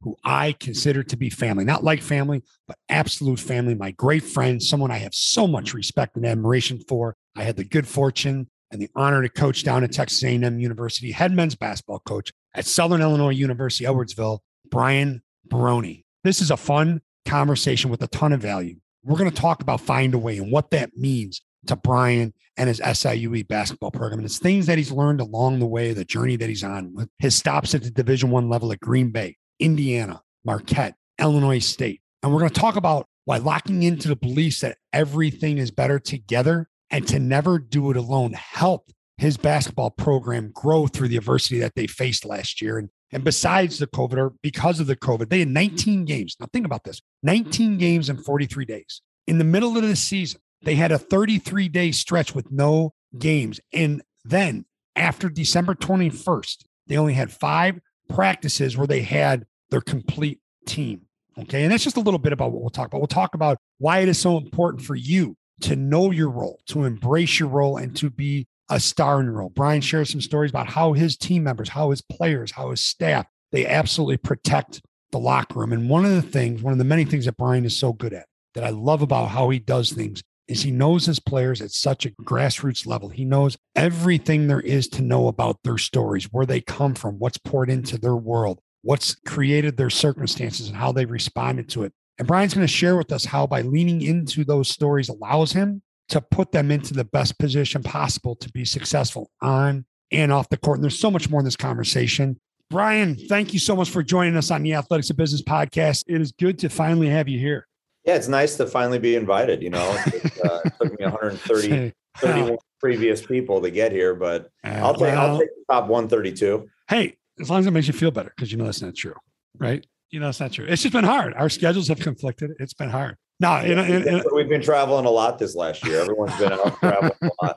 who I consider to be family, not like family, but absolute family, my great friend, someone I have so much respect and admiration for. I had the good fortune and the honor to coach down at Texas A&M University, head men's basketball coach at Southern Illinois University, Edwardsville, Brian Barone. This is a fun conversation with a ton of value. We're going to talk about find a way and what that means to Brian and his SIUE basketball program. And it's things that he's learned along the way, the journey that he's on, with his stops at the Division One level at Green Bay, Indiana, Marquette, Illinois State. And we're going to talk about why locking into the beliefs that everything is better together and to never do it alone helped his basketball program grow through the adversity that they faced last year. And, and besides the COVID or because of the COVID, they had 19 games. Now, think about this 19 games in 43 days. In the middle of the season, they had a 33 day stretch with no games. And then after December 21st, they only had five practices where they had their complete team. Okay. And that's just a little bit about what we'll talk about. We'll talk about why it is so important for you to know your role, to embrace your role, and to be a star in your role. Brian shares some stories about how his team members, how his players, how his staff, they absolutely protect the locker room. And one of the things, one of the many things that Brian is so good at, that I love about how he does things, is he knows his players at such a grassroots level. He knows everything there is to know about their stories, where they come from, what's poured into their world, what's created their circumstances, and how they responded to it. And Brian's going to share with us how by leaning into those stories allows him to put them into the best position possible to be successful on and off the court. And there's so much more in this conversation. Brian, thank you so much for joining us on the Athletics of Business podcast. It is good to finally have you here. Yeah, it's nice to finally be invited. You know, it, uh, took me 130 31 previous people to get here, but I'll take I'll take the top 132. Hey, as long as it makes you feel better, because you know that's not true, right? You know it's not true. It's just been hard. Our schedules have conflicted. It's been hard. No, yeah, in, in, in, we've been traveling a lot this last year. Everyone's been out traveling a lot.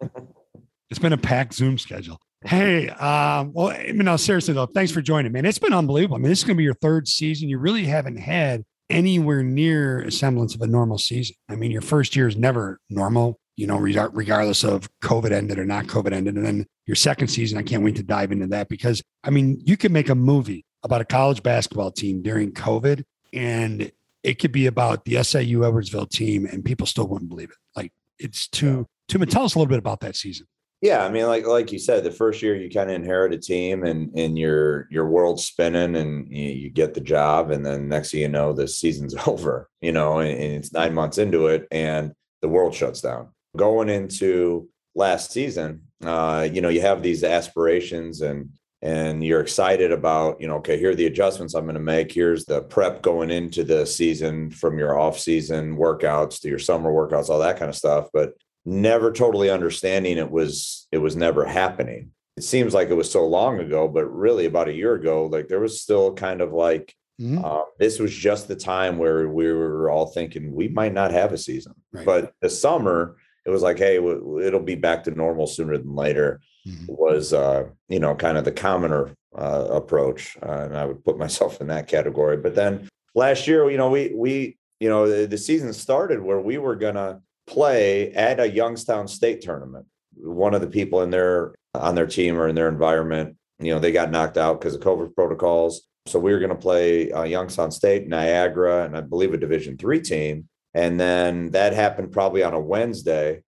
it's been a packed Zoom schedule. Hey, um, well, I mean, no, seriously though, thanks for joining, man. It's been unbelievable. I mean, this is going to be your third season. You really haven't had anywhere near a semblance of a normal season. I mean, your first year is never normal, you know, regardless of COVID ended or not COVID ended. And then your second season, I can't wait to dive into that because I mean, you can make a movie about a college basketball team during COVID and it could be about the SIU Edwardsville team and people still wouldn't believe it. Like it's too, too, tell us a little bit about that season. Yeah, I mean, like like you said, the first year you kind of inherit a team and and your your world's spinning and you, you, get the job, and then next thing you know, the season's over. You know, and, and it's nine months into it, and the world shuts down. Going into last season, uh, you know, you have these aspirations and and you're excited about, you know, okay, here are the adjustments I'm going to make. Here's the prep going into the season from your off season workouts to your summer workouts, all that kind of stuff. But never totally understanding it was it was never happening it seems like it was so long ago but really about a year ago like there was still kind of like mm-hmm. uh, this was just the time where we were all thinking we might not have a season right. but the summer it was like hey it'll be back to normal sooner than later mm-hmm. was uh, you know kind of the commoner uh, approach uh, and i would put myself in that category but then last year you know we we you know the, the season started where we were gonna play at a Youngstown State tournament. One of the people in their on their team or in their environment, you know, they got knocked out because of COVID protocols. So we were going to play uh, Youngstown State, Niagara, and I believe a Division three team. And then that happened probably on a Wednesday.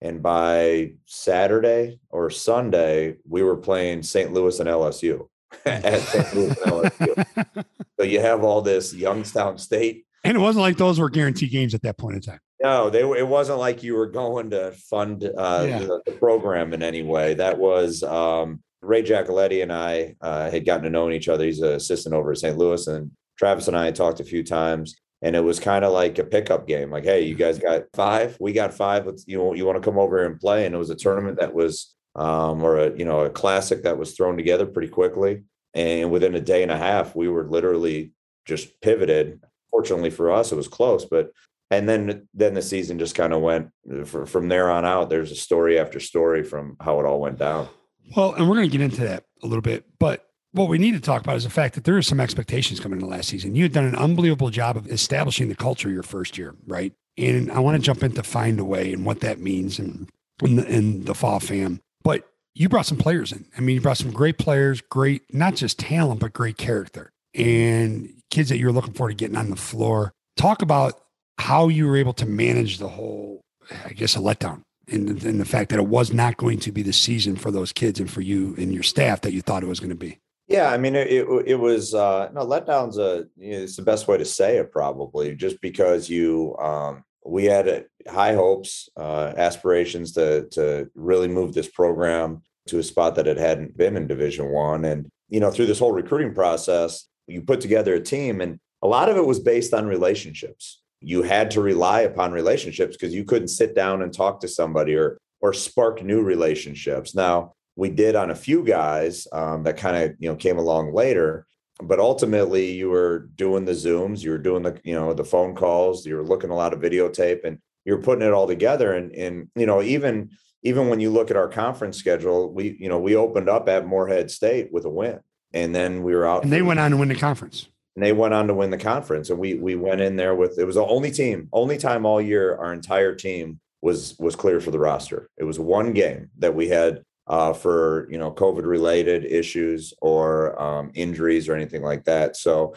And by Saturday or Sunday, we were playing St. Louis and LSU at St. Louis and LSU. so you have all this Youngstown State. And it wasn't like those were guaranteed games at that point in time. No, they it wasn't like you were going to fund uh, yeah. the, the, program in any way. That was um, Ray Giacoletti and I uh, had gotten to know each other. He's an assistant over at St. Louis, and Travis and I had talked a few times. And it was kind of like a pickup game. Like, hey, you guys got five, we got five. Let's you you want to come over and play? And it was a tournament that was um, or a you know a classic that was thrown together pretty quickly. And within a day and a half, we were literally just pivoted fortunately for us, it was close, but and then then the season just kind of went from there on out. There's a story after story from how it all went down. Well, and we're going to get into that a little bit, but what we need to talk about is the fact that there are some expectations coming into last season. You had done an unbelievable job of establishing the culture your first year, right? And I want to jump into find a way and what that means and in the, in the fall fam. But you brought some players in. I mean, you brought some great players, great not just talent but great character and kids that you're looking forward to getting on the floor. Talk about how you were able to manage the whole, I guess, a letdown and, and the fact that it was not going to be the season for those kids and for you and your staff that you thought it was going to be. Yeah, I mean, it it, it was uh, no letdowns. A you know, it's the best way to say it, probably, just because you um, we had uh, high hopes, uh, aspirations to to really move this program to a spot that it hadn't been in Division One, and you know, through this whole recruiting process, you put together a team, and a lot of it was based on relationships. You had to rely upon relationships because you couldn't sit down and talk to somebody or or spark new relationships. Now we did on a few guys um, that kind of you know came along later. But ultimately you were doing the zooms you were doing the you know the phone calls you were looking a lot of videotape and you're putting it all together. And and you know even even when you look at our conference schedule we you know we opened up at morehead state with a win. And then we were out and they went on to win the conference. And they went on to win the conference. And we we went in there with it was the only team only time all year our entire team was was clear for the roster. It was one game that we had uh, for you know COVID related issues or um, injuries or anything like that. So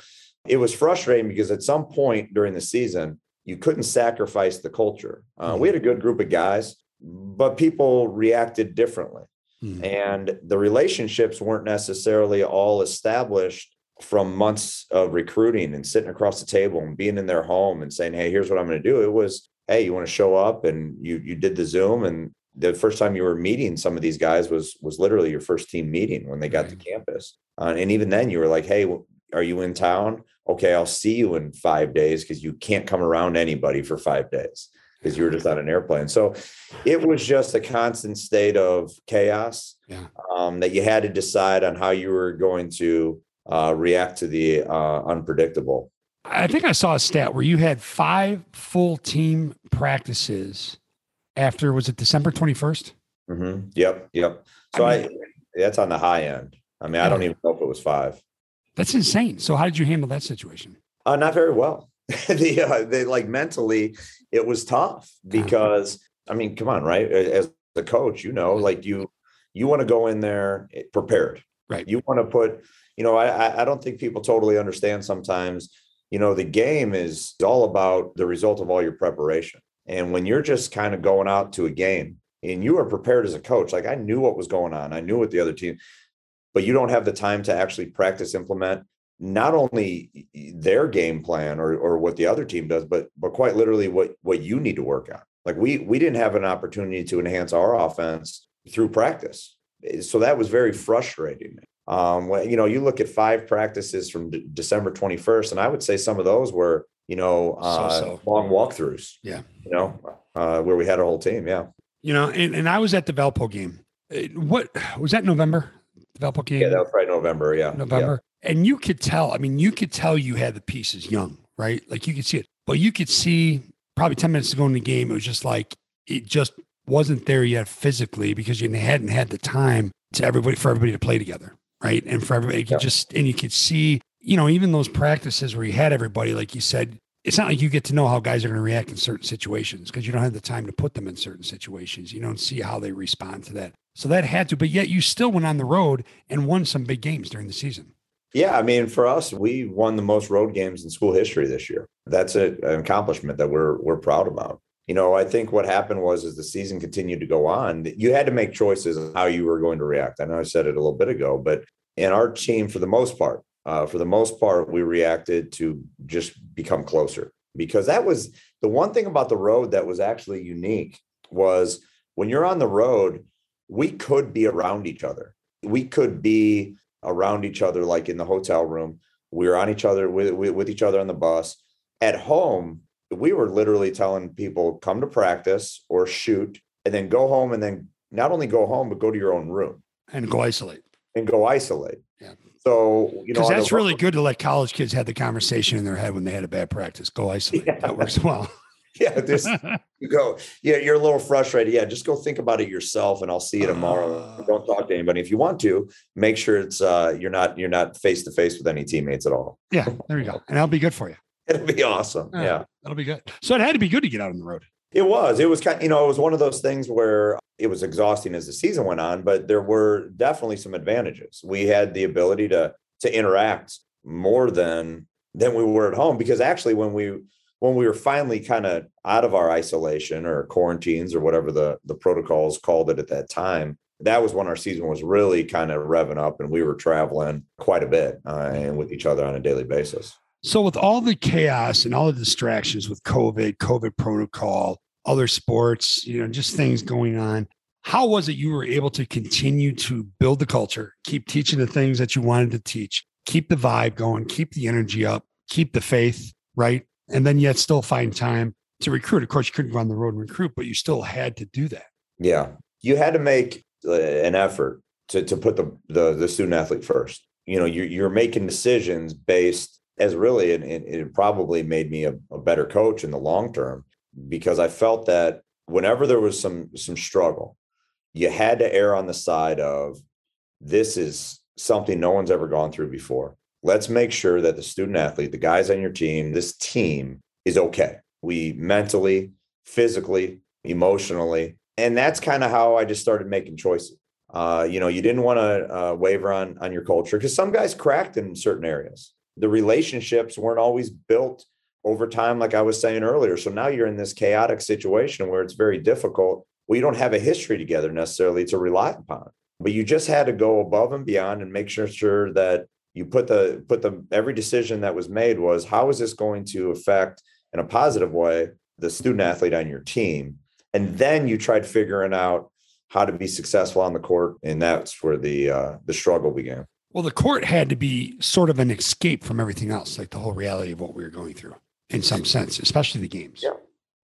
it was frustrating because at some point during the season you couldn't sacrifice the culture. Uh, we had a good group of guys, but people reacted differently, mm-hmm. and the relationships weren't necessarily all established from months of recruiting and sitting across the table and being in their home and saying, "Hey, here's what I'm going to do." It was, "Hey, you want to show up?" and you you did the Zoom and the first time you were meeting some of these guys was was literally your first team meeting when they got right. to campus uh, and even then you were like hey are you in town okay i'll see you in five days because you can't come around anybody for five days because you were just on an airplane so it was just a constant state of chaos yeah. um, that you had to decide on how you were going to uh, react to the uh, unpredictable i think i saw a stat where you had five full team practices after was it December 21st? Mm-hmm. Yep. Yep. So I, mean, I, that's on the high end. I mean, I don't even know if it was five. That's insane. So how did you handle that situation? Uh, not very well. the, uh, they like mentally, it was tough because I mean, come on, right? As the coach, you know, like you, you want to go in there prepared, right? You want to put, you know, I, I don't think people totally understand sometimes. You know, the game is all about the result of all your preparation. And when you're just kind of going out to a game and you are prepared as a coach, like I knew what was going on, I knew what the other team, but you don't have the time to actually practice, implement not only their game plan or or what the other team does, but but quite literally what what you need to work on. Like we we didn't have an opportunity to enhance our offense through practice, so that was very frustrating. Um, when you know you look at five practices from D- December 21st, and I would say some of those were you know, uh, so, so. long walkthroughs. Yeah. You know, uh, where we had a whole team. Yeah. You know, and, and I was at the Valpo game. Uh, what was that November? The Valpo game? Yeah, that was right November. Yeah. November. Yeah. And you could tell, I mean, you could tell you had the pieces young, right? Like you could see it, but you could see probably 10 minutes ago in the game, it was just like, it just wasn't there yet physically because you hadn't had the time to everybody, for everybody to play together. Right. And for everybody, you just, and you could see you know, even those practices where you had everybody, like you said, it's not like you get to know how guys are going to react in certain situations because you don't have the time to put them in certain situations. You don't see how they respond to that. So that had to, but yet you still went on the road and won some big games during the season. Yeah, I mean, for us, we won the most road games in school history this year. That's a, an accomplishment that we're we're proud about. You know, I think what happened was as the season continued to go on, you had to make choices on how you were going to react. I know I said it a little bit ago, but in our team, for the most part, uh, for the most part, we reacted to just become closer because that was the one thing about the road that was actually unique was when you're on the road, we could be around each other. We could be around each other, like in the hotel room. We were on each other with, with, with each other on the bus. At home, we were literally telling people come to practice or shoot and then go home and then not only go home, but go to your own room and go isolate and go isolate. Yeah So you know, that's really good to let college kids have the conversation in their head when they had a bad practice. Go isolate. Yeah. That works well. yeah, this you go. Yeah, you're a little frustrated. Yeah, just go think about it yourself, and I'll see you tomorrow. Uh, Don't talk to anybody. If you want to, make sure it's uh you're not you're not face to face with any teammates at all. Yeah, there you go, and that'll be good for you. It'll be awesome. Yeah, yeah, that'll be good. So it had to be good to get out on the road. It was. It was kind. Of, you know, it was one of those things where it was exhausting as the season went on, but there were definitely some advantages. We had the ability to to interact more than than we were at home because actually when we when we were finally kind of out of our isolation or quarantines or whatever the the protocols called it at that time that was when our season was really kind of revving up and we were traveling quite a bit uh, and with each other on a daily basis so with all the chaos and all the distractions with covid covid protocol other sports you know just things going on how was it you were able to continue to build the culture keep teaching the things that you wanted to teach keep the vibe going keep the energy up keep the faith right and then yet still find time to recruit. Of course, you couldn't go on the road and recruit, but you still had to do that. Yeah, you had to make uh, an effort to to put the the, the student athlete first. You know, you're, you're making decisions based as really, and it, probably made me a, a better coach in the long term because I felt that whenever there was some some struggle, you had to err on the side of this is something no one's ever gone through before let's make sure that the student athlete, the guys on your team, this team is okay. We mentally, physically, emotionally. And that's kind of how I just started making choices. Uh, you know, you didn't want to uh, waver on on your culture because some guys cracked in certain areas. The relationships weren't always built over time, like I was saying earlier. So now you're in this chaotic situation where it's very difficult. You don't have a history together necessarily to rely upon, but you just had to go above and beyond and make sure, sure that you put the put the every decision that was made was how is this going to affect in a positive way the student athlete on your team and then you tried figuring out how to be successful on the court and that's where the uh, the struggle began well the court had to be sort of an escape from everything else like the whole reality of what we were going through in some sense especially the games. Yeah.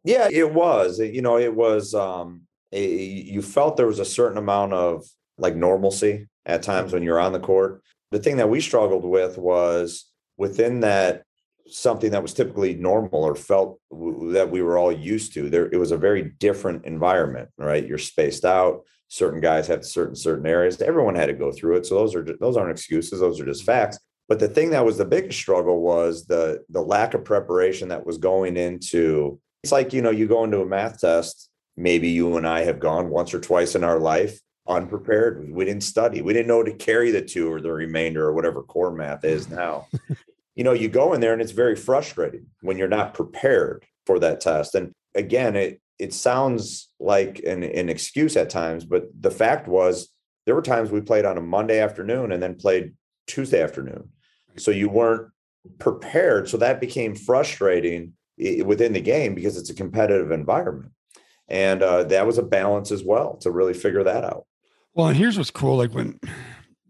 Yeah it was. You know it was um you felt there was a certain amount of like normalcy at times when you're on the court. The thing that we struggled with was within that something that was typically normal or felt w- that we were all used to. There it was a very different environment right? You're spaced out certain guys have certain certain areas everyone had to go through it so those are those aren't excuses those are just facts but the thing that was the biggest struggle was the the lack of preparation that was going into it's like you know you go into a math test maybe you and i have gone once or twice in our life unprepared. We didn't study. We didn't know to carry the two or the remainder or whatever core math is mm. now. you know, you go in there and it's very frustrating when you're not prepared for that test. And again, it it sounds like an, an excuse at times, but the fact was there were times we played on a Monday afternoon and then played Tuesday afternoon. So you weren't prepared. So that became frustrating within the game because it's a competitive environment. And uh, that was a balance as well to really figure that out. Well, and here's what's cool. Like when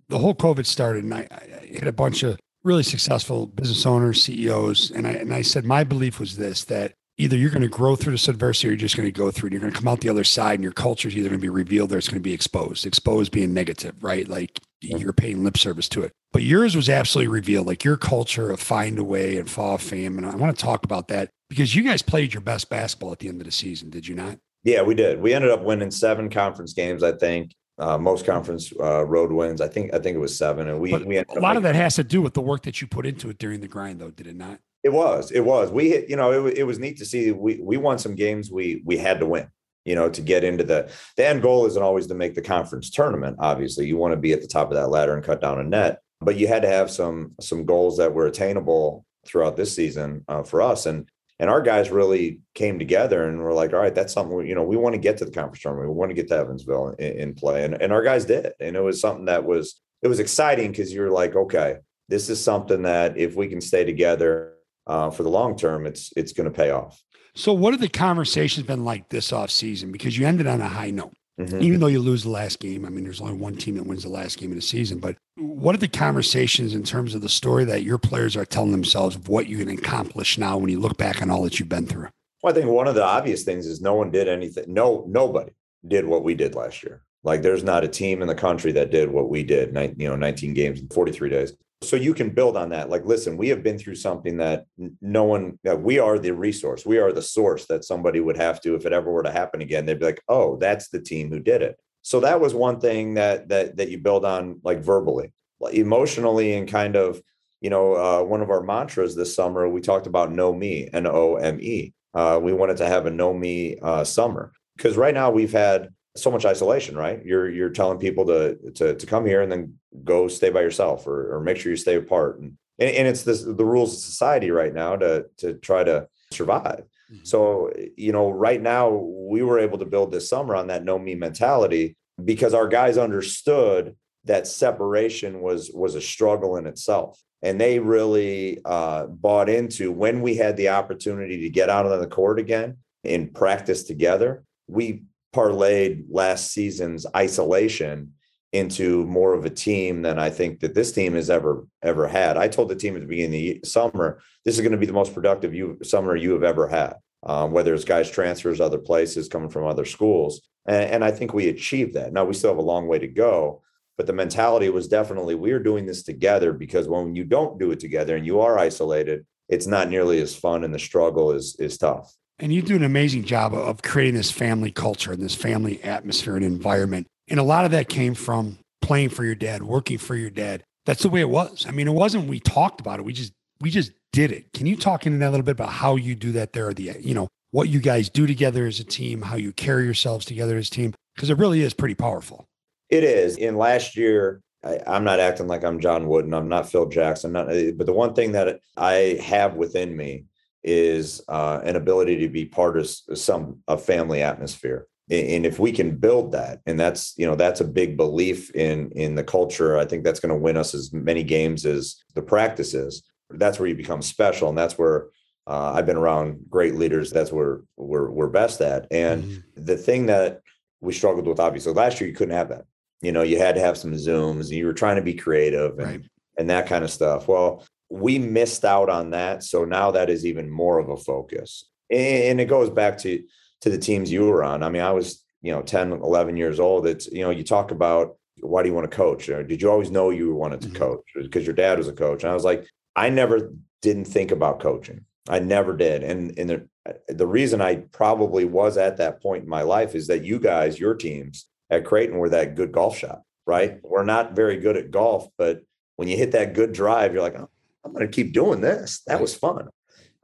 the whole COVID started, and I, I had a bunch of really successful business owners, CEOs, and I and I said my belief was this: that either you're going to grow through this adversity, or you're just going to go through it. You're going to come out the other side, and your culture is either going to be revealed or it's going to be exposed. Exposed being negative, right? Like you're paying lip service to it. But yours was absolutely revealed, like your culture of find a way and fall of fame. And I want to talk about that because you guys played your best basketball at the end of the season, did you not? Yeah, we did. We ended up winning seven conference games, I think uh, most conference uh, road wins. I think I think it was seven, and we but we a lot of that has to do with the work that you put into it during the grind, though, did it not? It was. It was. We hit. You know, it, it was neat to see. We we won some games. We we had to win. You know, to get into the the end goal isn't always to make the conference tournament. Obviously, you want to be at the top of that ladder and cut down a net, but you had to have some some goals that were attainable throughout this season uh, for us. And and our guys really came together and were like, all right, that's something, we, you know, we want to get to the conference tournament. We want to get to Evansville in, in play. And, and our guys did. And it was something that was, it was exciting because you're like, okay, this is something that if we can stay together uh, for the long term, it's, it's going to pay off. So what have the conversations been like this off season? Because you ended on a high note. Mm-hmm. Even though you lose the last game, I mean, there's only one team that wins the last game of the season. But what are the conversations in terms of the story that your players are telling themselves of what you can accomplish now when you look back on all that you've been through? Well, I think one of the obvious things is no one did anything. No, nobody did what we did last year. Like there's not a team in the country that did what we did, you know, 19 games in 43 days. So you can build on that. Like, listen, we have been through something that no one, that we are the resource. We are the source that somebody would have to, if it ever were to happen again, they'd be like, oh, that's the team who did it. So that was one thing that, that, that you build on like verbally, emotionally and kind of, you know, uh, one of our mantras this summer, we talked about know me, N O M E. Uh, we wanted to have a know me uh, summer because right now we've had so much isolation, right? You're you're telling people to to to come here and then go stay by yourself or or make sure you stay apart. And and, and it's this the rules of society right now to to try to survive. Mm-hmm. So, you know, right now we were able to build this summer on that no me mentality because our guys understood that separation was was a struggle in itself and they really uh, bought into when we had the opportunity to get out on the court again and practice together we parlayed last season's isolation into more of a team than I think that this team has ever ever had. I told the team at the beginning of the summer, this is going to be the most productive you, summer you have ever had. Um, whether it's guys transfers other places coming from other schools, and, and I think we achieved that. Now we still have a long way to go, but the mentality was definitely we're doing this together because when you don't do it together and you are isolated, it's not nearly as fun and the struggle is is tough. And you do an amazing job of creating this family culture and this family atmosphere and environment. And a lot of that came from playing for your dad, working for your dad. That's the way it was. I mean, it wasn't we talked about it. We just we just did it. Can you talk into that a little bit about how you do that there? The you know what you guys do together as a team, how you carry yourselves together as a team, because it really is pretty powerful. It is. In last year, I, am not acting like I'm John Wooden. I'm not Phil Jackson. Not, but the one thing that I have within me is uh, an ability to be part of some a family atmosphere. And if we can build that and that's you know that's a big belief in in the culture i think that's going to win us as many games as the practices that's where you become special and that's where uh, i've been around great leaders that's where we're, we're best at. And mm-hmm. the thing that we struggled with obviously last year you couldn't have that. You know you had to have some zooms and you were trying to be creative and, right. and that kind of stuff. Well we missed out on that. So now that is even more of a focus. And it goes back to to the teams you were on. I mean, I was, you know, 10, 11 years old. It's, you know, you talk about why do you want to coach? Or did you always know you wanted to mm-hmm. coach? Because your dad was a coach. And I was like, I never didn't think about coaching. I never did. And and the, the reason I probably was at that point in my life is that you guys, your teams at Creighton were that good golf shot, right? We're not very good at golf, but when you hit that good drive, you're like, oh, I'm going to keep doing this. That was fun.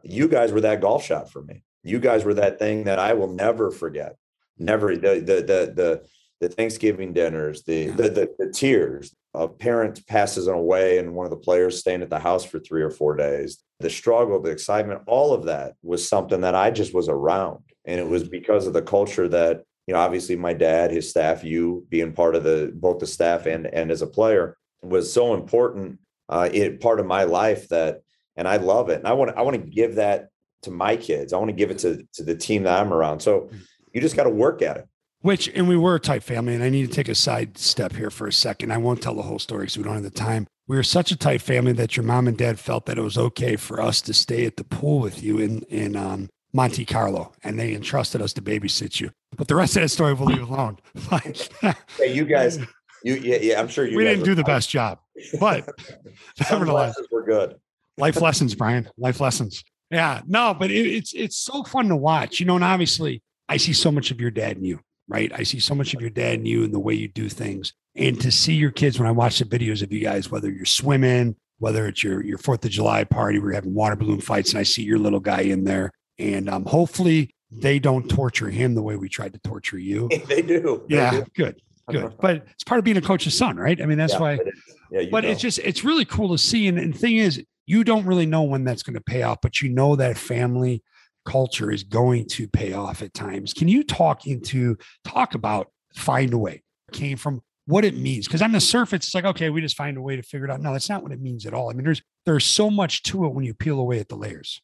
You guys were that golf shot for me. You guys were that thing that I will never forget. Never the the the the, the Thanksgiving dinners, the, the the the tears. A parent passes away, and one of the players staying at the house for three or four days. The struggle, the excitement, all of that was something that I just was around, and it was mm-hmm. because of the culture that you know. Obviously, my dad, his staff, you being part of the both the staff and and as a player was so important uh, it part of my life that, and I love it. And I want I want to give that to my kids. I want to give it to to the team that I'm around. So you just got to work at it. Which, and we were a tight family. And I need to take a side step here for a second. I won't tell the whole story because we don't have the time. We were such a tight family that your mom and dad felt that it was okay for us to stay at the pool with you in in um, Monte Carlo, and they entrusted us to babysit you. But the rest of that story we'll leave alone. hey, you guys, you yeah, yeah I'm sure you. We didn't do the best job, but nevertheless, we're good. Life lessons, Brian. Life lessons. Yeah, no, but it, it's it's so fun to watch, you know. And obviously, I see so much of your dad in you, right? I see so much of your dad in you and the way you do things, and to see your kids when I watch the videos of you guys, whether you're swimming, whether it's your your Fourth of July party, we're having water balloon fights, and I see your little guy in there, and um, hopefully they don't torture him the way we tried to torture you. they do. Yeah, they do. good good. But it's part of being a coach's son, right? I mean, that's yeah, why. Yeah, but know. it's just it's really cool to see. And, and the thing is, you don't really know when that's going to pay off, but you know that family culture is going to pay off at times. Can you talk into talk about find a way? Came from what it means because on the surface it's like okay we just find a way to figure it out no that's not what it means at all i mean there's there's so much to it when you peel away at the layers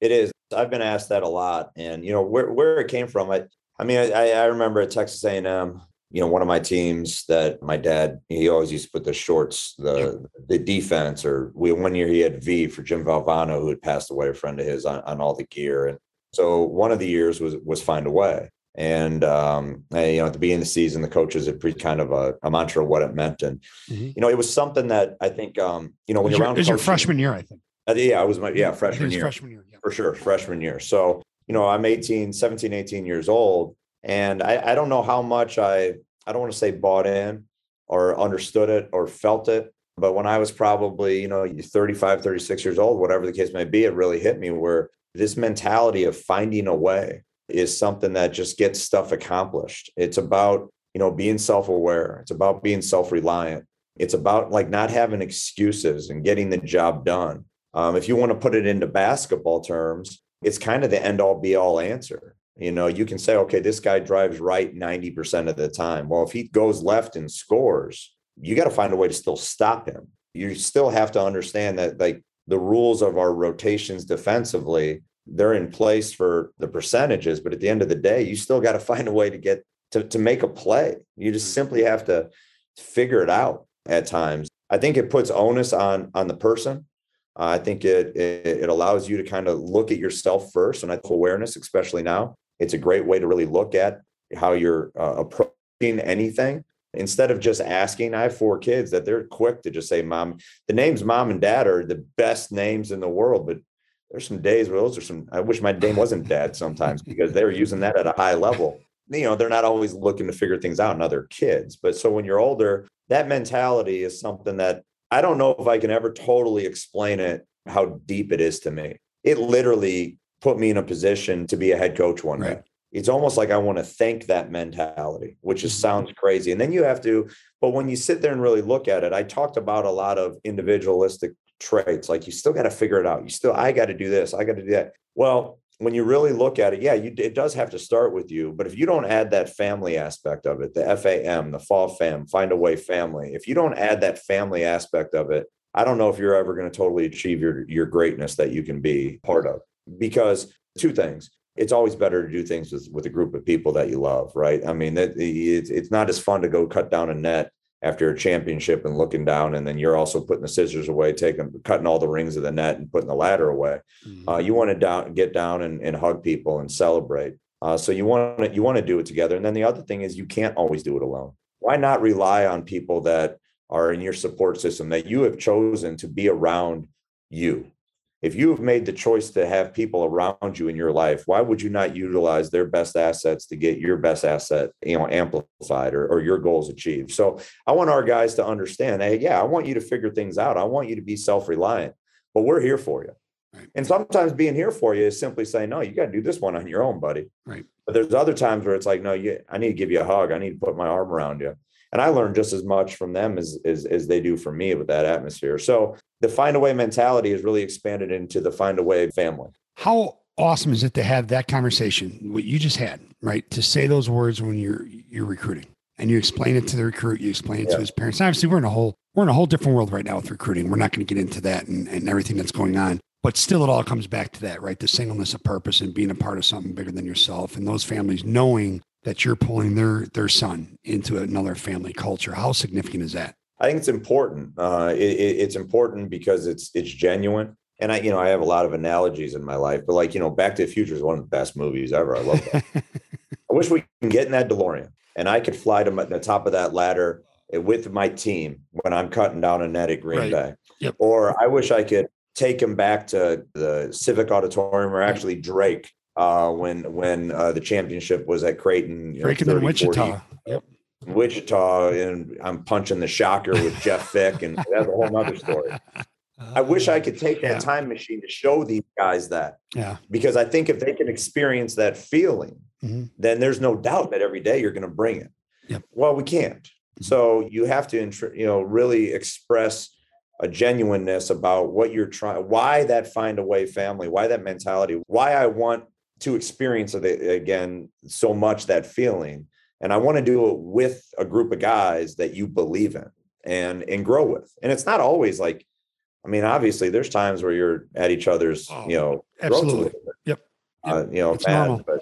it is i've been asked that a lot and you know where, where it came from i i mean i, I remember at texas a&m you know, one of my teams that my dad, he always used to put the shorts, the the defense, or we one year he had V for Jim Valvano, who had passed away, a friend of his, on, on all the gear. And so one of the years was was find a way. And um, you know, at the beginning of the season, the coaches had pretty kind of a, a mantra of what it meant, and mm-hmm. you know, it was something that I think um, you know when you're around. It was your freshman year, I think. Uh, yeah, I was my yeah freshman year. Freshman year, yeah. for sure, freshman year. So you know, I'm 18, 17, 18 years old, and I, I don't know how much I I don't want to say bought in or understood it or felt it, but when I was probably you know 35, 36 years old, whatever the case may be, it really hit me where this mentality of finding a way is something that just gets stuff accomplished. It's about, you know, being self-aware. It's about being self-reliant. It's about like not having excuses and getting the job done. Um, if you want to put it into basketball terms, it's kind of the end all be all answer. You know, you can say, okay, this guy drives right 90% of the time. Well, if he goes left and scores, you got to find a way to still stop him. You still have to understand that, like, the rules of our rotations defensively they're in place for the percentages but at the end of the day you still got to find a way to get to, to make a play you just mm-hmm. simply have to figure it out at times i think it puts onus on on the person uh, i think it, it, it allows you to kind of look at yourself first and i awareness especially now it's a great way to really look at how you're uh, approaching anything. Instead of just asking i have four kids that they're quick to just say mom the names mom and dad are the best names in the world but there's some days where those are some i wish my name wasn't dad sometimes because they were using that at a high level. You know they're not always looking to figure things out in other kids but so when you're older that mentality is something that i don't know if i can ever totally explain it how deep it is to me. It literally put me in a position to be a head coach one right. day it's almost like i want to thank that mentality which just mm-hmm. sounds crazy and then you have to but when you sit there and really look at it i talked about a lot of individualistic traits. Like you still got to figure it out. You still, I got to do this. I got to do that. Well, when you really look at it, yeah, you, it does have to start with you. But if you don't add that family aspect of it, the FAM, the fall fam, find a way family, if you don't add that family aspect of it, I don't know if you're ever going to totally achieve your, your greatness that you can be part of. Because two things, it's always better to do things with, with a group of people that you love, right? I mean, that it's, it's not as fun to go cut down a net after a championship and looking down, and then you're also putting the scissors away, taking cutting all the rings of the net and putting the ladder away. Mm-hmm. Uh, you want to down get down and, and hug people and celebrate. Uh, so you want to you want to do it together. And then the other thing is you can't always do it alone. Why not rely on people that are in your support system that you have chosen to be around you? If you have made the choice to have people around you in your life why would you not utilize their best assets to get your best asset you know amplified or, or your goals achieved? So i want our guys to understand hey yeah i want you to figure things out. I want you to be self-reliant but we're here for you. Right. and sometimes being here for you is simply saying no you got to do this one on your own buddy. Right. But there's other times where it's like no you, i need to give you a hug. I need to put my arm around you. And I learned just as much from them as, as, as they do from me with that atmosphere. So the find a way mentality is really expanded into the find a way family. How awesome is it to have that conversation, what you just had, right? To say those words when you're you're recruiting and you explain it to the recruit, you explain it yeah. to his parents. obviously, we're in a whole we're in a whole different world right now with recruiting. We're not going to get into that and, and everything that's going on. But still, it all comes back to that, right? The singleness of purpose and being a part of something bigger than yourself, and those families knowing that you're pulling their their son into another family culture. How significant is that? I think it's important. Uh, it, it's important because it's it's genuine. And I, you know, I have a lot of analogies in my life, but like, you know, Back to the Future is one of the best movies ever. I love that. I wish we can get in that DeLorean and I could fly to the top of that ladder with my team when I'm cutting down a net at Green right. Bay. Yep. Or I wish I could take him back to the Civic Auditorium or actually Drake uh, when when uh, the championship was at Creighton. You Creighton in Wichita. Yep. Wichita, and I'm punching the shocker with Jeff Vick, and that's a whole other story. I wish I could take that yeah. time machine to show these guys that. Yeah. Because I think if they can experience that feeling, mm-hmm. then there's no doubt that every day you're going to bring it. Yep. Well, we can't. Mm-hmm. So you have to, you know, really express a genuineness about what you're trying, why that find a way family, why that mentality, why I want to experience it again so much that feeling and i want to do it with a group of guys that you believe in and and grow with and it's not always like i mean obviously there's times where you're at each other's oh, you know absolutely yep, yep. Uh, you know but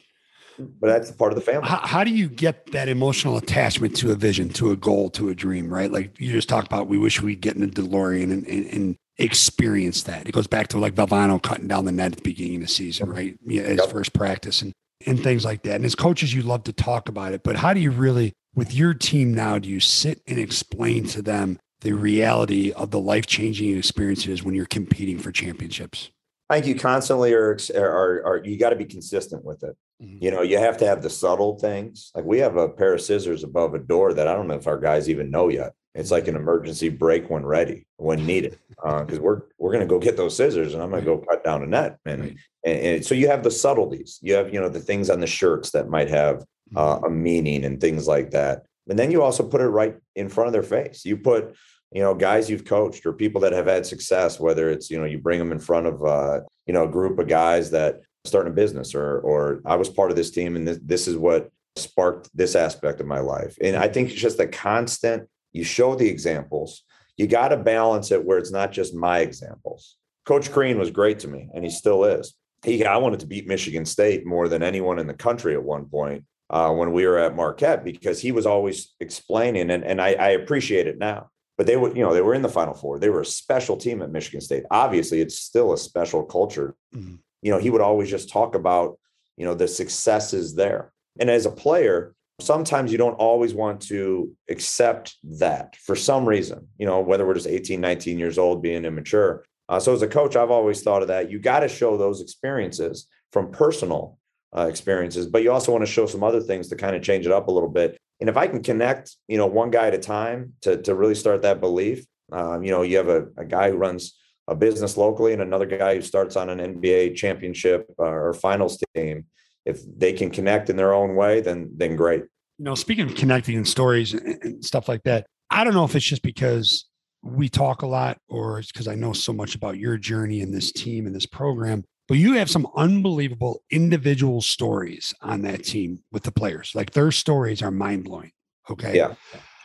but that's part of the family. How, how, do you get that emotional attachment to a vision, to a goal, to a dream, right? Like you just talked about, we wish we'd get in a DeLorean and, and, and experience that. It goes back to like Valvano cutting down the net at the beginning of the season, right? Yeah, his yep. first practice. And and things like that. And as coaches, you love to talk about it, but how do you really, with your team now, do you sit and explain to them the reality of the life changing experiences when you're competing for championships? I think you constantly are, are, are you got to be consistent with it. Mm-hmm. You know, you have to have the subtle things. Like we have a pair of scissors above a door that I don't know if our guys even know yet. It's like an emergency break when ready, when needed, because uh, we're we're going to go get those scissors and I'm going to go cut down a net. And, right. and, and so you have the subtleties. You have you know the things on the shirts that might have uh, mm-hmm. a meaning and things like that. And then you also put it right in front of their face. You put you know guys you've coached or people that have had success whether it's you know you bring them in front of uh you know a group of guys that starting a business or or i was part of this team and this, this is what sparked this aspect of my life and i think it's just a constant you show the examples you got to balance it where it's not just my examples coach crean was great to me and he still is he i wanted to beat michigan state more than anyone in the country at one point uh, when we were at marquette because he was always explaining and, and I, I appreciate it now but they were, you know, they were in the final four. They were a special team at Michigan State. Obviously, it's still a special culture. Mm-hmm. You know, he would always just talk about, you know, the successes there. And as a player, sometimes you don't always want to accept that for some reason, you know, whether we're just 18, 19 years old, being immature. Uh, so as a coach, I've always thought of that. You got to show those experiences from personal uh, experiences, but you also want to show some other things to kind of change it up a little bit. And if I can connect, you know, one guy at a time to, to really start that belief, um, you know, you have a, a guy who runs a business locally and another guy who starts on an NBA championship uh, or finals team. If they can connect in their own way, then then great. You know, speaking of connecting and stories and, stuff like that, I don't know if it's just because we talk a lot or it's because I know so much about your journey and this team and this program but you have some unbelievable individual stories on that team with the players. Like their stories are mind blowing. Okay. Yeah.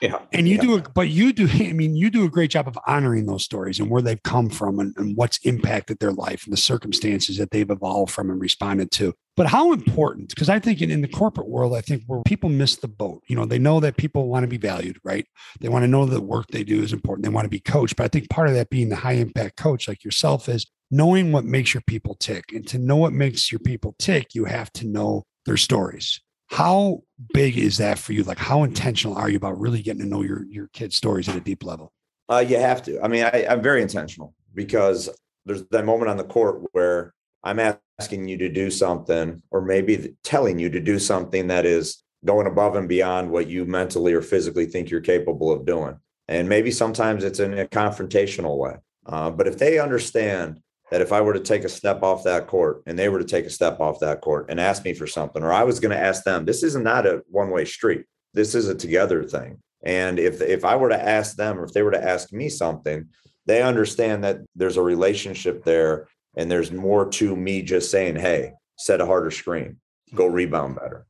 Yeah. And you yeah. do, but you do, I mean, you do a great job of honoring those stories and where they've come from and, and what's impacted their life and the circumstances that they've evolved from and responded to. But how important, because I think in, in the corporate world, I think where people miss the boat, you know, they know that people want to be valued, right? They want to know that the work they do is important. They want to be coached. But I think part of that being the high impact coach like yourself is knowing what makes your people tick. And to know what makes your people tick, you have to know their stories. How big is that for you? Like, how intentional are you about really getting to know your your kids' stories at a deep level? Uh, you have to. I mean, I, I'm very intentional because there's that moment on the court where I'm asking you to do something, or maybe telling you to do something that is going above and beyond what you mentally or physically think you're capable of doing. And maybe sometimes it's in a confrontational way. Uh, but if they understand that if I were to take a step off that court and they were to take a step off that court and ask me for something, or I was going to ask them, this is not a one way street. This is a together thing. And if if I were to ask them, or if they were to ask me something, they understand that there's a relationship there, and there's more to me just saying, "Hey, set a harder screen, go rebound better."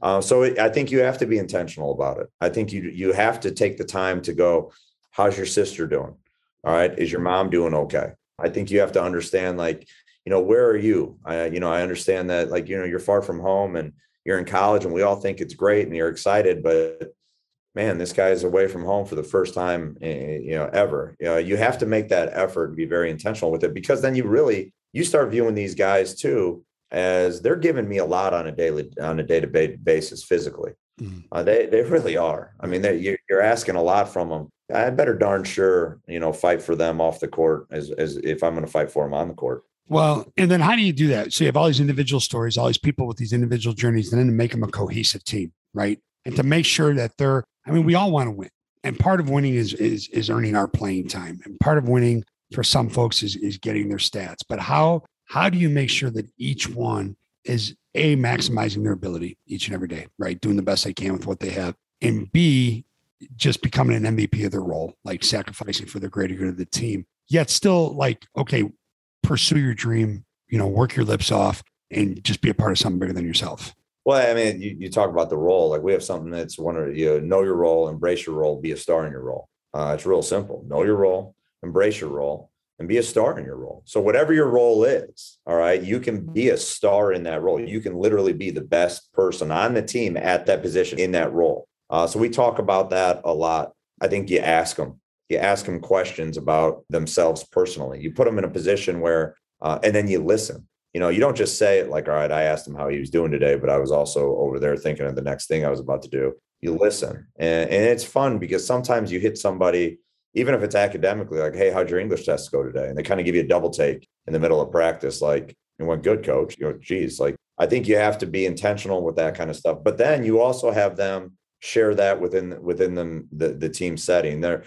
Uh, so it, I think you have to be intentional about it. I think you you have to take the time to go. How's your sister doing? All right, is your mom doing okay? I think you have to understand, like, you know, where are you? I, you know, I understand that, like, you know, you're far from home and you're in college, and we all think it's great and you're excited, but man, this guy is away from home for the first time, eh, you know, ever. You know, you have to make that effort and be very intentional with it because then you really you start viewing these guys too as they're giving me a lot on a daily on a day to day basis physically. Mm-hmm. Uh, they they really are. I mean, you're, you're asking a lot from them I better darn sure, you know, fight for them off the court as, as if I'm going to fight for them on the court. Well, and then how do you do that? So you have all these individual stories, all these people with these individual journeys, and then to make them a cohesive team, right? And to make sure that they're, I mean, we all want to win. And part of winning is is is earning our playing time. And part of winning for some folks is is getting their stats. But how how do you make sure that each one is a maximizing their ability each and every day, right? Doing the best they can with what they have. And B, just becoming an MVP of their role, like sacrificing for the greater good of the team. Yet still like, okay, pursue your dream, you know, work your lips off and just be a part of something bigger than yourself. Well, I mean, you, you talk about the role. Like we have something that's one of you know, your role, embrace your role, be a star in your role. Uh, it's real simple. Know your role, embrace your role, and be a star in your role. So whatever your role is, all right, you can be a star in that role. You can literally be the best person on the team at that position in that role. Uh, so we talk about that a lot. I think you ask them, you ask them questions about themselves personally. You put them in a position where, uh, and then you listen. you know, you don't just say it like, all right, I asked him how he was doing today, but I was also over there thinking of the next thing I was about to do. You listen. And, and it's fun because sometimes you hit somebody, even if it's academically, like, hey, how'd your English test go today? And they kind of give you a double take in the middle of practice, like, it went good, coach. You know, geez, like I think you have to be intentional with that kind of stuff. But then you also have them share that within within them the, the team setting. There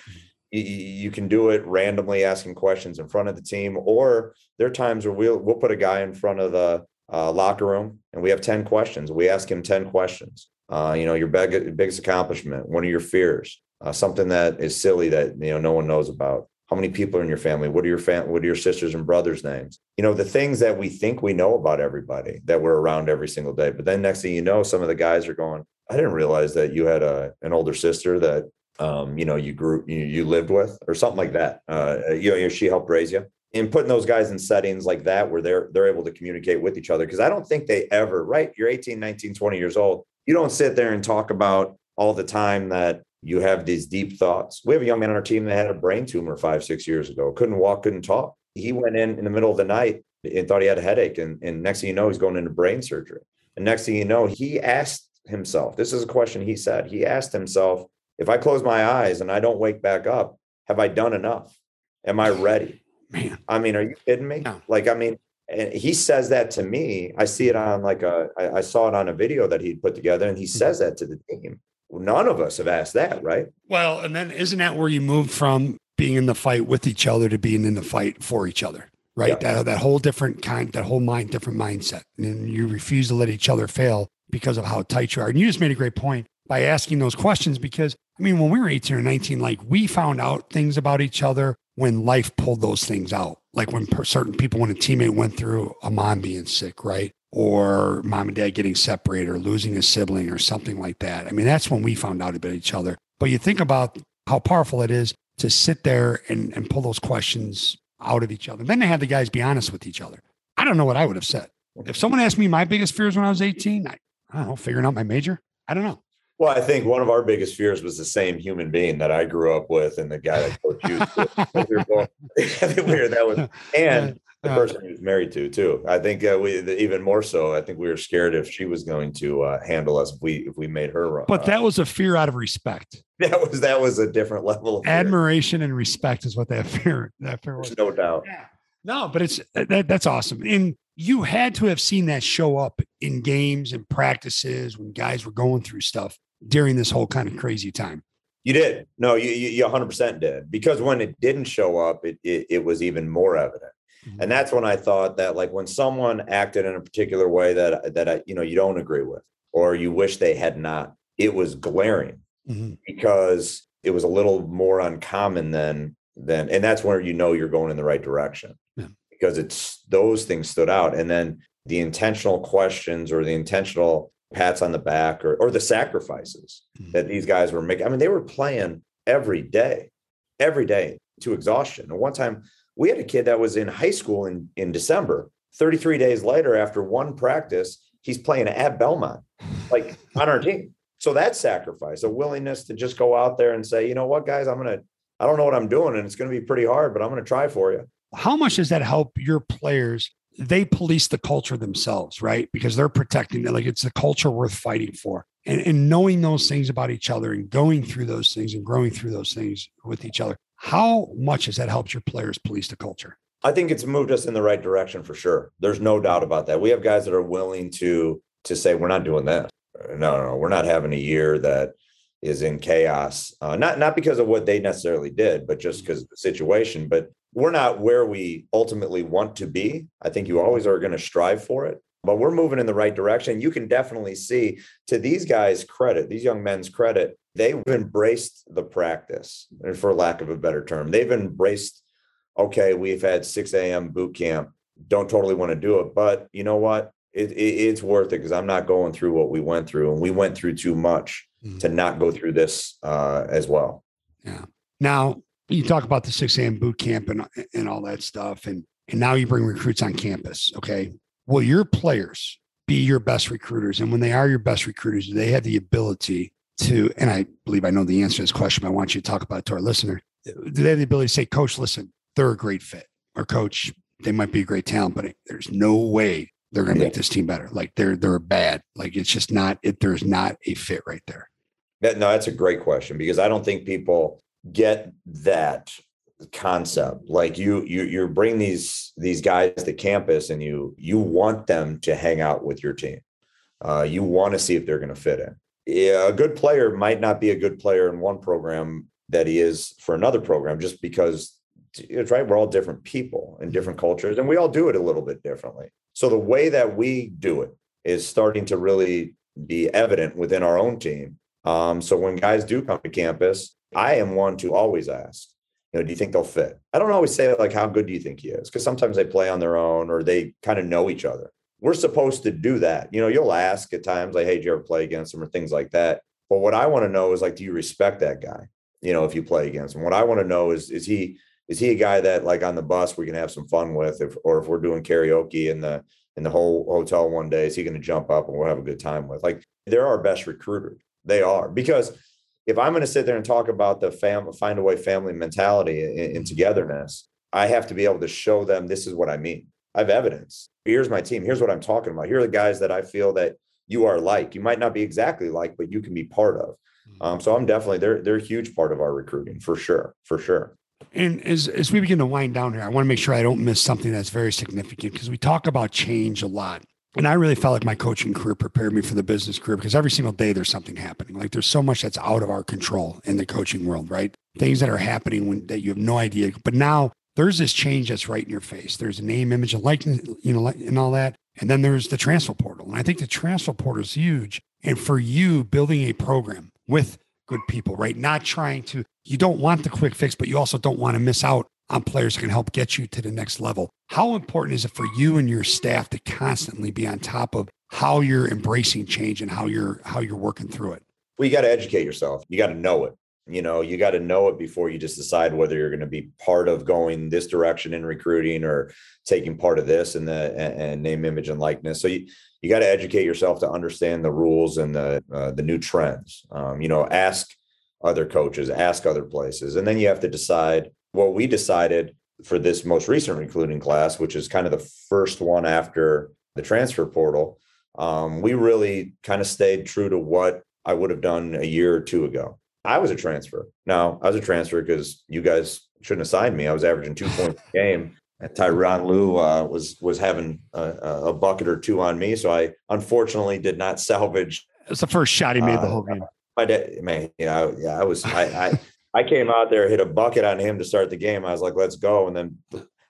you, you can do it randomly asking questions in front of the team, or there are times where we'll we'll put a guy in front of the uh, locker room and we have 10 questions. We ask him 10 questions. Uh, you know, your big, biggest accomplishment, one of your fears, uh, something that is silly that you know no one knows about. How many people are in your family? What are your fam- What are your sisters and brothers' names? You know, the things that we think we know about everybody that we're around every single day. But then next thing you know, some of the guys are going, I didn't realize that you had a an older sister that um, you know you grew you, you lived with or something like that. Uh, you know, she helped raise you. And putting those guys in settings like that where they're they're able to communicate with each other because I don't think they ever right. You're 18, 19, 20 years old. You don't sit there and talk about all the time that you have these deep thoughts. We have a young man on our team that had a brain tumor five, six years ago, couldn't walk, couldn't talk. He went in in the middle of the night and thought he had a headache. And, and next thing you know, he's going into brain surgery. And next thing you know, he asked himself this is a question he said. He asked himself, if I close my eyes and I don't wake back up, have I done enough? Am I ready? Man. I mean, are you kidding me? No. Like, I mean, and he says that to me. I see it on like a, I, I saw it on a video that he'd put together, and he Mm-hmm. says that to the team. None of us have asked that, right? Well, and then isn't that where you moved from being in the fight with each other to being in the fight for each other? Right. Yeah. That, that whole different kind, that whole mind, different mindset. And you refuse to let each other fail because of how tight you are. And you just made a great point by asking those questions because I mean, when we were 18 or 19, like we found out things about each other when life pulled those things out. Like when per- certain people, when a teammate went through a mom being sick, right? Or mom and dad getting separated or losing a sibling or something like that. I mean, that's when we found out about each other. But you think about how powerful it is to sit there and, and pull those questions out of each other. And Then they have the guys be honest with each other. I don't know what I would have said. If someone asked me my biggest fears when I was 18, I, I don't know, figuring out my major. I don't know. Well, I think one of our biggest fears was the same human being that I grew up with and the guy that coached you. we were both, I think we were that was, and the Uh, person he was married to too. I think uh, we even more so. I think we were scared if she was going to uh, handle us if we if we made her run. But that was a fear out of respect. that was that was a different level of fear. Admiration and respect is what that fear that fear was. There's no doubt. Yeah. No, but it's that, that's awesome. And you had to have seen that show up in games and practices when guys were going through stuff during this whole kind of crazy time. You did. No, you you you 100% did. Because when it didn't show up, it it, it was even more evident. Mm-hmm. And that's when I thought that like when someone acted in a particular way that that I, you know you don't agree with or you wish they had not, it was glaring Mhm. because it was a little more uncommon than than and that's where you know you're going in the right direction. Yeah. Because it's those things stood out. And then the intentional questions or the intentional pats on the back or or the sacrifices Mhm. that these guys were making. I mean, they were playing every day, every day to exhaustion. And one time we had a kid that was in high school in, in December. 33 days later, after one practice, he's playing at Belmont, like on our team. So that sacrifice, a willingness to just go out there and say, you know what, guys, I'm gonna, I don't know what I'm doing, and it's gonna be pretty hard, but I'm gonna try for you. How much does that help your players? They police the culture themselves, right? Because they're protecting it. Like it's a culture worth fighting for. And, and knowing those things about each other and going through those things and growing through those things with each other. How much has that helped your players police the culture? I think it's moved us in the right direction for sure. There's no doubt about that. We have guys that are willing to to say we're not doing this. No, no, no. We're not having a year that is in chaos. Uh, not not because of what they necessarily did, but just because of the situation. But we're not where we ultimately want to be. I think you always are going to strive for it. But we're moving in the right direction. You can definitely see to these guys' credit, these young men's credit, they've embraced the practice, and for lack of a better term, they've embraced okay, we've had 6 a.m. boot camp. Don't totally want to do it, but you know what? It, it, it's worth it because I'm not going through what we went through, and we went through too much Mhm. to not go through this uh, as well. Yeah. Now you talk about the 6 a.m. boot camp and, and all that stuff. And, and now you bring recruits on campus. Okay. Will your players be your best recruiters? And when they are your best recruiters, do they have the ability to, and I believe I know the answer to this question, but I want you to talk about it to our listener. Do they have the ability to say, Coach, listen, they're a great fit? Or Coach, they might be a great talent, but there's no way they're going to make this team better. Like they're they're bad. Like it's just not it. There's not a fit right there. no, that's a great question because I don't think people get that concept. Like you you you bring these these guys to campus and you you want them to hang out with your team. Uh, you want to see if they're going to fit in. Yeah, a good player might not be a good player in one program that he is for another program just because it's right. We're all different people and different cultures, and we all do it a little bit differently. So the way that we do it is starting to really be evident within our own team. Um, so when guys do come to campus, I am one to always ask, you know, do you think they'll fit? I don't always say like, how good do you think he is? Because sometimes they play on their own or they kind of know each other. We're supposed to do that. You know, you'll ask at times like, hey, did you ever play against him or things like that. But what I want to know is like, do you respect that guy? You know, if you play against him, what I want to know is, is he is he a guy that like on the bus we can have some fun with if or if we're doing karaoke in the in the whole hotel one day is he going to jump up and we'll have a good time with like they're our best recruiter they are because if i'm going to sit there and talk about the family find a way family mentality and, and togetherness i have to be able to show them this is what i mean. I have evidence. Here's my team. Here's what i'm talking about. Here are the guys that i feel that you are like. You might not be exactly like but you can be part of. Um, so i'm definitely they're they're a huge part of our recruiting for sure for sure. And as as we begin to wind down here, I want to make sure I don't miss something that's very significant because we talk about change a lot. And I really felt like my coaching career prepared me for the business career because every single day there's something happening. Like there's so much that's out of our control in the coaching world, right? Things that are happening when that you have no idea. But now there's this change that's right in your face. There's a name, image, and likeness, you know, and all that. And then there's the transfer portal. And I think the transfer portal is huge. And for you building a program with good people, right? Not trying to, you don't want the quick fix, but you also don't want to miss out on players that can help get you to the next level. How important is it for you and your staff to constantly be on top of how you're embracing change and how you're how you're working through it? Well, you got to educate yourself. You got to know it. You know, you got to know it before you just decide whether you're going to be part of going this direction in recruiting or taking part of this and the and, name, image, and likeness. So you you got to educate yourself to understand the rules and the uh, the new trends. Um, you know, ask other coaches, ask other places, and then you have to decide. What we decided for this most recent recruiting class, which is kind of the first one after the transfer portal, um, we really kind of stayed true to what I would have done a year or two ago. I was a transfer. Now I was a transfer because you guys shouldn't have signed me. I was averaging two points a game and Tyronn Lue uh, was was having a, a, bucket or two on me, so I unfortunately did not salvage. It's the first shot he made uh, the whole game. My dad, man, you know, yeah, I was, I, I, I came out there, hit a bucket on him to start the game. I was like, let's go, and then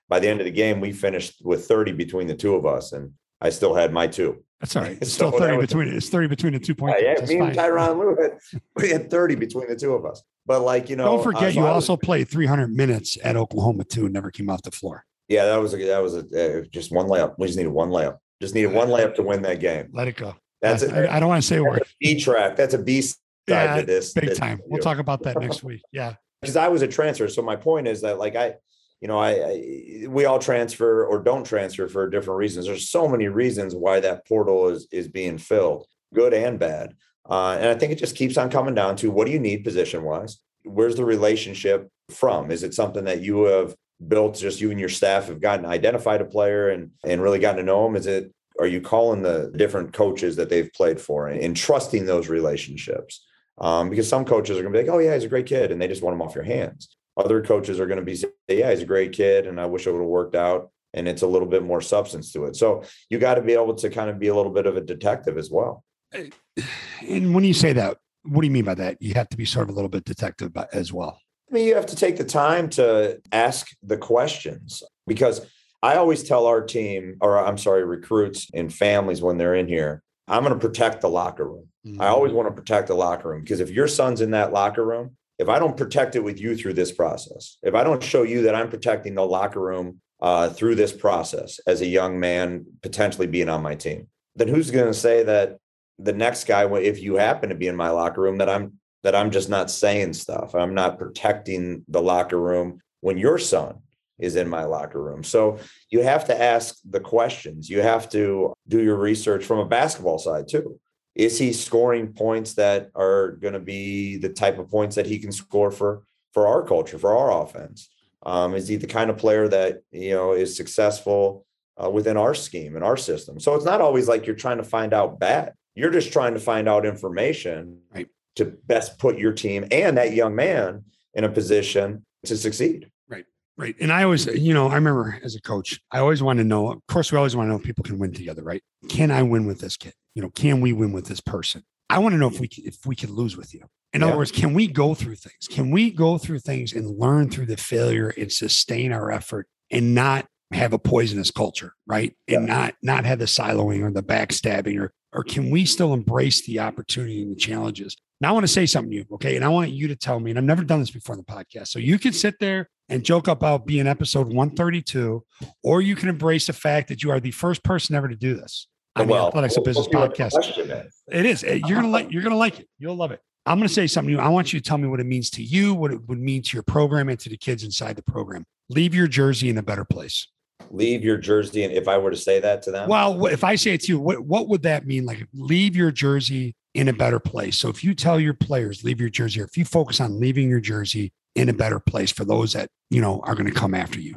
by the end of the game, we finished with thirty between the two of us, and I still had my two. That's all right. It's so still thirty was, between it's thirty between the two points. Yeah, yeah me and Tyronn Lue had we had thirty between the two of us. But like you know, don't forget uh, so you also played three hundred minutes at Oklahoma too, and never came off the floor. Yeah, that was a, that was a, uh, just one layup. We just needed one layup. Just needed one layup to win that game. Let it go. That's I, I don't want to say a word. B track. That's a B yeah, this. Big time. We'll talk about that next week. Yeah. Because I was a transfer, so my point is that like I, you know, I, I, we all transfer or don't transfer for different reasons. There's so many reasons why that portal is is being filled, good and bad. Uh, and I think it just keeps on coming down to what do you need position wise? Where's the relationship from? Is it something that you have built just you and your staff have gotten identified a player and and really gotten to know him is it are you calling the different coaches that they've played for and, and trusting those relationships um, because some coaches are going to be like oh yeah he's a great kid and they just want him off your hands. Other coaches are going to be yeah he's a great kid and i wish it would have worked out and it's a little bit more substance to it. So you got to be able to kind of be a little bit of a detective as well. And when you say that what do you mean by that? You have to be sort of a little bit detective as well. I mean, you have to take the time to ask the questions because I always tell our team, or I'm sorry, recruits and families when they're in here, I'm going to protect the locker room. Mm-hmm. I always want to protect the locker room because if your son's in that locker room, if I don't protect it with you through this process, if I don't show you that I'm protecting the locker room uh, through this process as a young man potentially being on my team, then who's going to say that the next guy, if you happen to be in my locker room, that I'm that I'm just not saying stuff. I'm not protecting the locker room when your son is in my locker room. So you have to ask the questions. You have to do your research from a basketball side too. Is he scoring points that are going to be the type of points that he can score for for our culture, for our offense? Um, is he the kind of player that you know is successful uh, within our scheme and our system? So it's not always like you're trying to find out bad. You're just trying to find out information right. to best put your team and that young man in a position to succeed. Right. Right. And I always, you know, I remember as a coach, I always want to know, of course, we always want to know if people can win together, right? Can I win with this kid? You know, can we win with this person? I want to know if we can, if we can lose with you. In yeah. other words, can we go through things? Can we go through things and learn through the failure and sustain our effort and not have a poisonous culture, right? And yeah. not not have the siloing or the backstabbing or or can we still embrace the opportunity and the challenges? Now I want to say something to you, okay? And I want you to tell me, and I've never done this before in the podcast. So you can sit there and joke about being episode 132, or you can embrace the fact that you are the first person ever to do this on well, the Athletics of Business podcast. It is. You're gonna like you're gonna like it. You'll love it. I'm going to say something new. I want you to tell me what it means to you, what it would mean to your program and to the kids inside the program. Leave your jersey in a better place. Leave your jersey. And if I were to say that to them, well, if I say it to you, what, what would that mean? Like leave your jersey in a better place. So if you tell your players, leave your jersey, or if you focus on leaving your jersey in a better place for those that, you know, are going to come after you.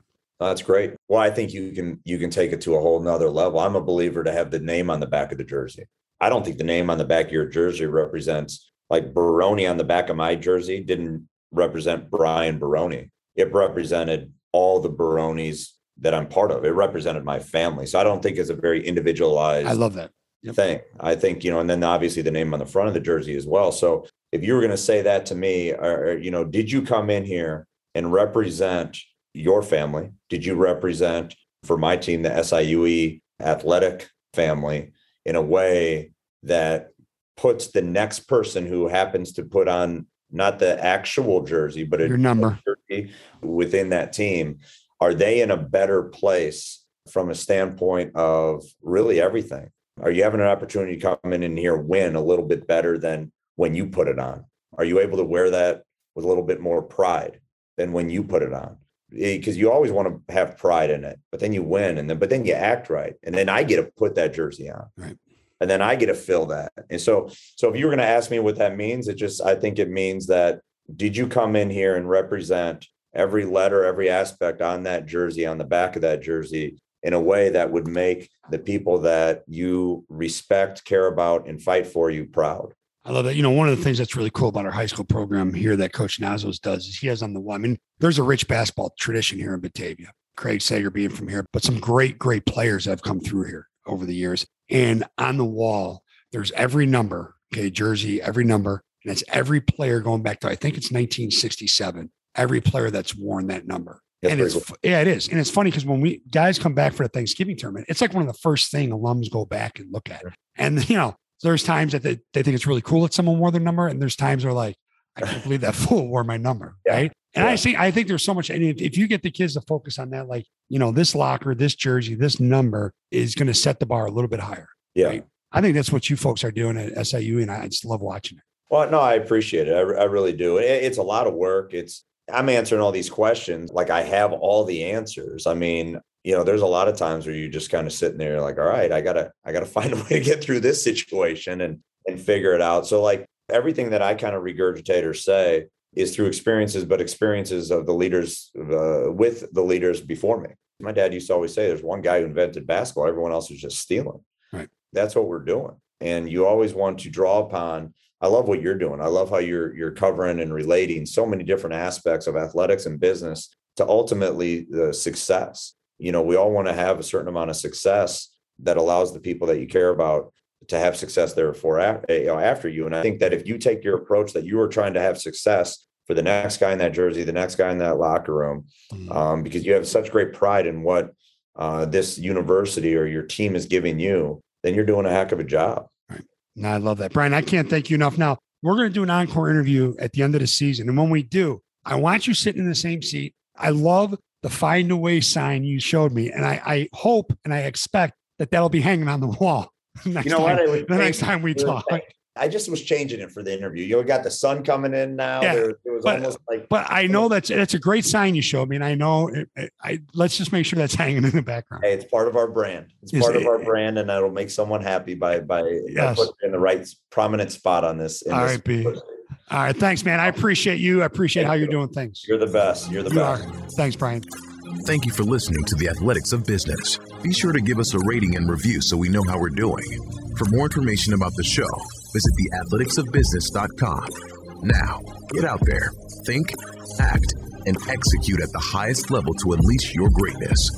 That's great. Well, I think you can you can take it to a whole nother level. I'm a believer to have the name on the back of the jersey. I don't think the name on the back of your jersey represents like Barone on the back of my jersey didn't represent Brian Barone. It represented all the Barones that I'm part of. It represented my family. So I don't think it's a very individualized I love that yep. thing. I think, you know, and then obviously the name on the front of the jersey as well. So if you were going to say that to me, or, you know, did you come in here and represent your family? Did you represent for my team, the SIUE athletic family in a way that puts the next person who happens to put on not the actual jersey, but a your number jersey within that team, are they in a better place from a standpoint of really everything? Are you having an opportunity to come in and here win a little bit better than when you put it on? Are you able to wear that with a little bit more pride than when you put it on? Because you always want to have pride in it, but then you win, and then but then you act right, and then I get to put that jersey on. Right and then I get to fill that. And so, so if you were going to ask me what that means, it just I think it means that did you come in here and represent every letter, every aspect on that jersey, on the back of that jersey, in a way that would make the people that you respect, care about, and fight for you proud. I love that. You know, one of the things that's really cool about our high school program here that Coach Nazos does is he has on the wall. I mean, there's a rich basketball tradition here in Batavia. Craig Sager being from here, but some great, great players have come through here over the years. And on the wall, there's every number, okay, jersey, every number, and it's every player going back to I think it's 1967. Every player that's worn that number. That's and it's cool. yeah, it is. And it's funny because when we guys come back for the Thanksgiving tournament, it's like one of the first thing alums go back and look at. And you know, there's times that they, they think it's really cool that someone wore their number, and there's times they're like, I can't believe that fool wore my number. Yeah. Right. And yeah. I see, I think there's so much. And if, if, you get the kids to focus on that, like, you know, this locker, this jersey, this number is going to set the bar a little bit higher. Yeah. Right? I think that's what you folks are doing at SIU. And I just love watching it. Well, no, I appreciate it. I, I really do. It, it's a lot of work. It's, I'm answering all these questions like I have all the answers. I mean, you know, there's a lot of times where you're just kind of sitting there like, all right, I gotta, I gotta find a way to get through this situation and and figure it out. So like everything that I kind of regurgitate or say is through experiences, but experiences of the leaders uh, with the leaders before me. My dad used to always say, "There's one guy who invented basketball; everyone else was just stealing." Right. That's what we're doing, and you always want to draw upon. I love what you're doing. I love how you're you're covering and relating so many different aspects of athletics and business to ultimately the success. You know, we all want to have a certain amount of success that allows the people that you care about to have success therefore after, you know, after you. And I think that if you take your approach that you are trying to have success for the next guy in that jersey, the next guy in that locker room, mm-hmm. um, because you have such great pride in what uh, this university or your team is giving you, then you're doing a heck of a job. Right. No, I love that, Brian. I can't thank you enough. Now we're going to do an encore interview at the end of the season, and when we do, I want you sitting in the same seat. I love the find a way sign you showed me, and I, I hope and I expect that that'll be hanging on the wall next you know time, what? the next time we talk. I just was changing it for the interview. You got the sun coming in now. Yeah, there, it was but, almost like. But I know that's that's a great sign you showed me, and I know. It, it, I let's just make sure that's hanging in the background. Hey, it's part of our brand. It's part of our brand, and that'll make someone happy by by, yes. by putting in the right prominent spot on this. All this right, B. All All right. Thanks, man. I appreciate you. I appreciate how you're doing things. You're the best. You're the You best. are. Thanks, Brian. Thank you for listening to the Athletics of Business. Be sure to give us a rating and review so we know how we're doing. For more information about the show, visit theathleticsofbusiness.com. Now, get out there, think, act, and execute at the highest level to unleash your greatness.